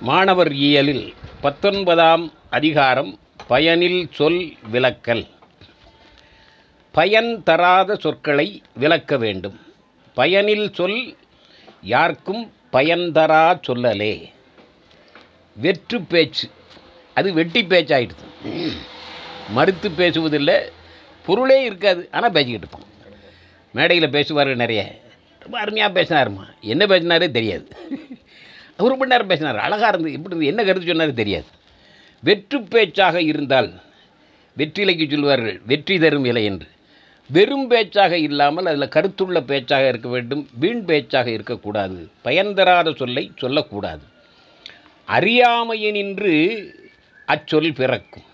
மாணவர் இயலில் பத்தொன்பதாம் அதிகாரம் பயனில் சொல் விலக்கல் பயன் தராத சொற்களை விலக்க வேண்டும். பயனில் சொல் யாருக்கும் பயன் தரா சொல்லலே. வெற்று பேச்சு அது வெட்டி பேச்சாயிடுது. மறுத்து பேசுவதில்லை பொருளே இருக்காது ஆனால் பேசிக்கிட்டு இருப்போம். மேடையில் பேசுவார் நிறைய. ரொம்ப அருமையாக பேசினாருமா. என்ன பேசினாரே தெரியாது. ஒரு மணி நேரம் பேசினார். அழகாக இருந்து எப்படி இருந்து என்ன கருத்து சொன்னார் தெரியாது. வெற்று பேச்சாக இருந்தால் வெற்றிலைக்கு சொல்வார்கள் வெற்றி தரும் இலை என்று. வெறும் பேச்சாக இல்லாமல் அதில் கருத்துள்ள பேச்சாக இருக்க வேண்டும் வீண் பேச்சாக இருக்கக்கூடாது. பயன் தராத சொல்லை சொல்லக்கூடாது. அறியாமையினின்று அச்சொல் பிறக்கும்.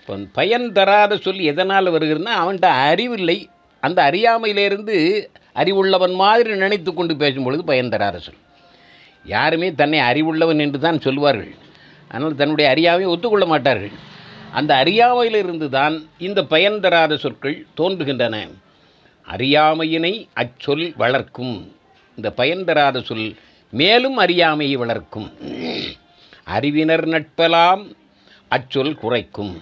இப்போ பயன் தராத சொல் எதனால் வருகிறதுனா அவன்கிட்ட அறிவில்லை அந்த அறியாமையிலிருந்து அறிவுள்ளவன் மாதிரி நினைத்து கொண்டு பேசும்பொழுது பயன் தராத சொல். யாருமே தன்னை அறிவுள்ளவன் என்று தான் சொல்வார்கள் ஆனால் தன்னுடைய அறியாமையை ஒத்துக்கொள்ள மாட்டார்கள். அந்த அறியாமையிலிருந்து தான் இந்த பயன் தராத சொற்கள் தோன்றுகின்றன. அறியாமையினை அச்சொல் வளர்க்கும். இந்த பயன் தராத சொல் மேலும் அறியாமையை வளர்க்கும். அறிவினர் நட்பெல்லாம் அச்சொல் குறைக்கும்.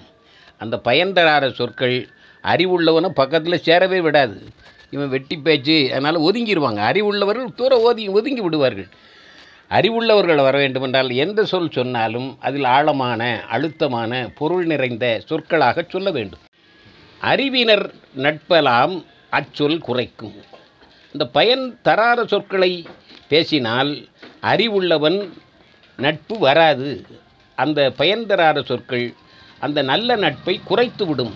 அந்த பயன் தராத சொற்கள் அறிவுள்ளவனை பக்கத்தில் சேரவே விடாது. இவன் வெட்டி பேச்சு அதனால் ஒதுங்கிடுவாங்க அறிவுள்ளவர்கள் தூர ஒதுங்கி ஒதுங்கி விடுவார்கள். அறிவுள்ளவர்கள் வர வேண்டுமென்றால் எந்த சொல் சொன்னாலும் அதில் ஆழமான அழுத்தமான பொருள் நிறைந்த சொற்களாக சொல்ல வேண்டும். அறிவினர் நட்பெல்லாம் அச்சொல் குறைக்கும். இந்த பயன் தராத சொற்களை பேசினால் அறிவுள்ளவன் நட்பு வராது. அந்த பயன் தராத சொற்கள் அந்த நல்ல நட்பை குறைத்து விடும்.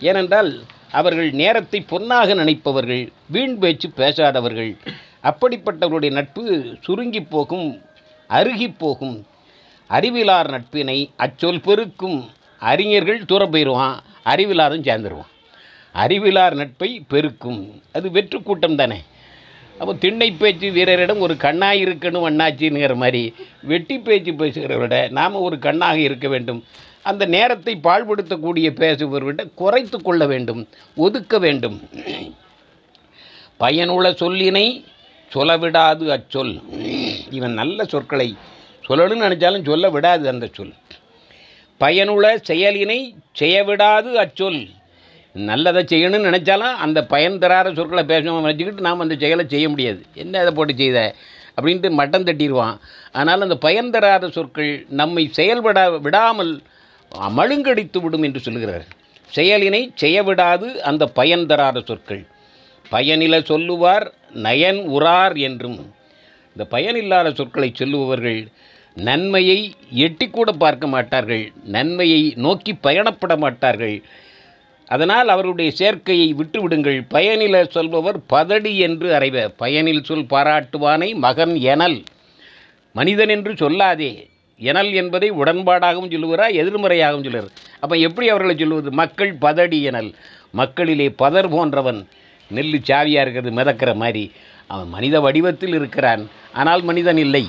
ஏனென்றால் அவர்கள் நேரத்தை பொன்னாக நினைப்பவர்கள் வீண் பேச்சு பேசாதவர்கள் அப்படிப்பட்டவருடைய நட்பு சுருங்கி போகும் அருகி போகும். அறிவிலார் நட்பினை அச்சொல் பெருக்கும். அறிஞர்கள் தூரம் போயிடுவான் அறிவிலாரும் சேர்ந்துருவான். அறிவிலார் நட்பை பெருக்கும். அது வெற்று கூட்டம் தானே. அப்போ திண்ணை பேச்சு வீரரிடம் ஒரு கண்ணாக இருக்கணும் அண்ணாச்சிங்கிற மாதிரி வெட்டி பேச்சு பேசுகிறவரிட நாம் ஒரு கண்ணாக இருக்க வேண்டும். அந்த நேரத்தை பாழ்படுத்தக்கூடிய பேசுபவர்கிட்ட குறைத்து கொள்ள வேண்டும் ஒதுக்க வேண்டும். பயனுள்ள சொல்லினை சொல்லவிடாது அச்சொல். இவன் நல்ல சொற்களை சொல்லணும்னு நினச்சாலும் சொல்ல விடாது அந்த சொல். பயனுள்ள செயலினை செய்யவிடாது அச்சொல். நல்லதை செய்யணும்னு நினச்சாலும் அந்த பயன் தராத சொற்களை பேசணும் வச்சுக்கிட்டு நாம் அந்த செயலை செய்ய முடியாது. என்ன அதை போட்டு செய்த? அப்படின்ட்டு மட்டம் தட்டிடுவான். ஆனால் அந்த பயன் தராத சொற்கள் நம்மை செயல்பட விடாமல் மழுங்கடித்து விடும் என்று சொல்லுகிறார் செயலினை செய்ய விடாது அந்த பயன் தராத சொற்கள். பயனில சொல்லுவார் நயன் உறார் என்றும். இந்த பயனில்லாத சொற்களை சொல்லுபவர்கள் நன்மையை எட்டிக்கூட பார்க்க மாட்டார்கள் நன்மையை நோக்கி பயணப்பட மாட்டார்கள். அதனால் அவருடைய சேர்க்கையை விட்டுவிடுங்கள். பயனில சொல்பவர் பதடி என்று அறைவ பயனில் சொல் பாராட்டுவானை மகன் எனல். மனிதன் என்று சொல்லாதே எனல் என்பதை உடன்பாடாகவும் சொல்லுவாரா எதிர்மறையாகவும் சொல்லுவார் அப்போ எப்படி அவர்களை சொல்லுவது மக்கள் பதடி எனல். மக்களிலே பதர் போன்றவன். நெல் சாவியாக இருக்கிறது மிதக்கிற மாதிரி. அவன் மனித வடிவத்தில் இருக்கிறான். ஆனால் மனிதன் இல்லை.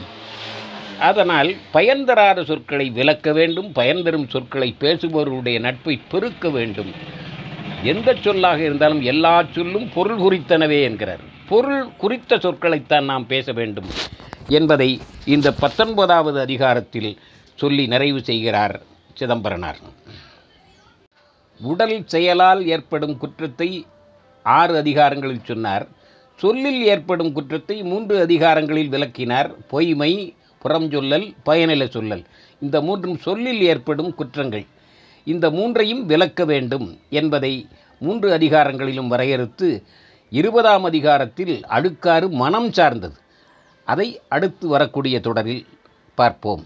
அதனால் பயன் தராத சொற்களை விளக்க வேண்டும். பயன் தரும் சொற்களை பேசுபவர்களுடைய நட்பை பெருக்க வேண்டும். எந்த சொல்லாக இருந்தாலும் எல்லா சொல்லும் பொருள் குறித்தனவே என்கிறார். பொருள் குறித்த சொற்களைத்தான் நாம் பேச வேண்டும் என்பதை இந்த பத்தொன்பதாவது அதிகாரத்தில் சொல்லி நிறைவு செய்கிறார் சிதம்பரனார். உடல் செயலால் ஏற்படும் குற்றத்தை ஆறு அதிகாரங்களில் சொன்னார். சொல்லில் ஏற்படும் குற்றத்தை மூன்று அதிகாரங்களில் விளக்கினார். பொய்மை புறஞ்சொல்லல் பயனில சொல்லல். இந்த மூன்றும் சொல்லில் ஏற்படும் குற்றங்கள். இந்த மூன்றையும் விளக்க வேண்டும் என்பதை மூன்று அதிகாரங்களிலும் வரையறுத்து இருபதாம் அதிகாரத்தில் அழுக்காறு மனம் சார்ந்தது. அதை அடுத்து வரக்கூடிய தொடரில் பார்ப்போம்.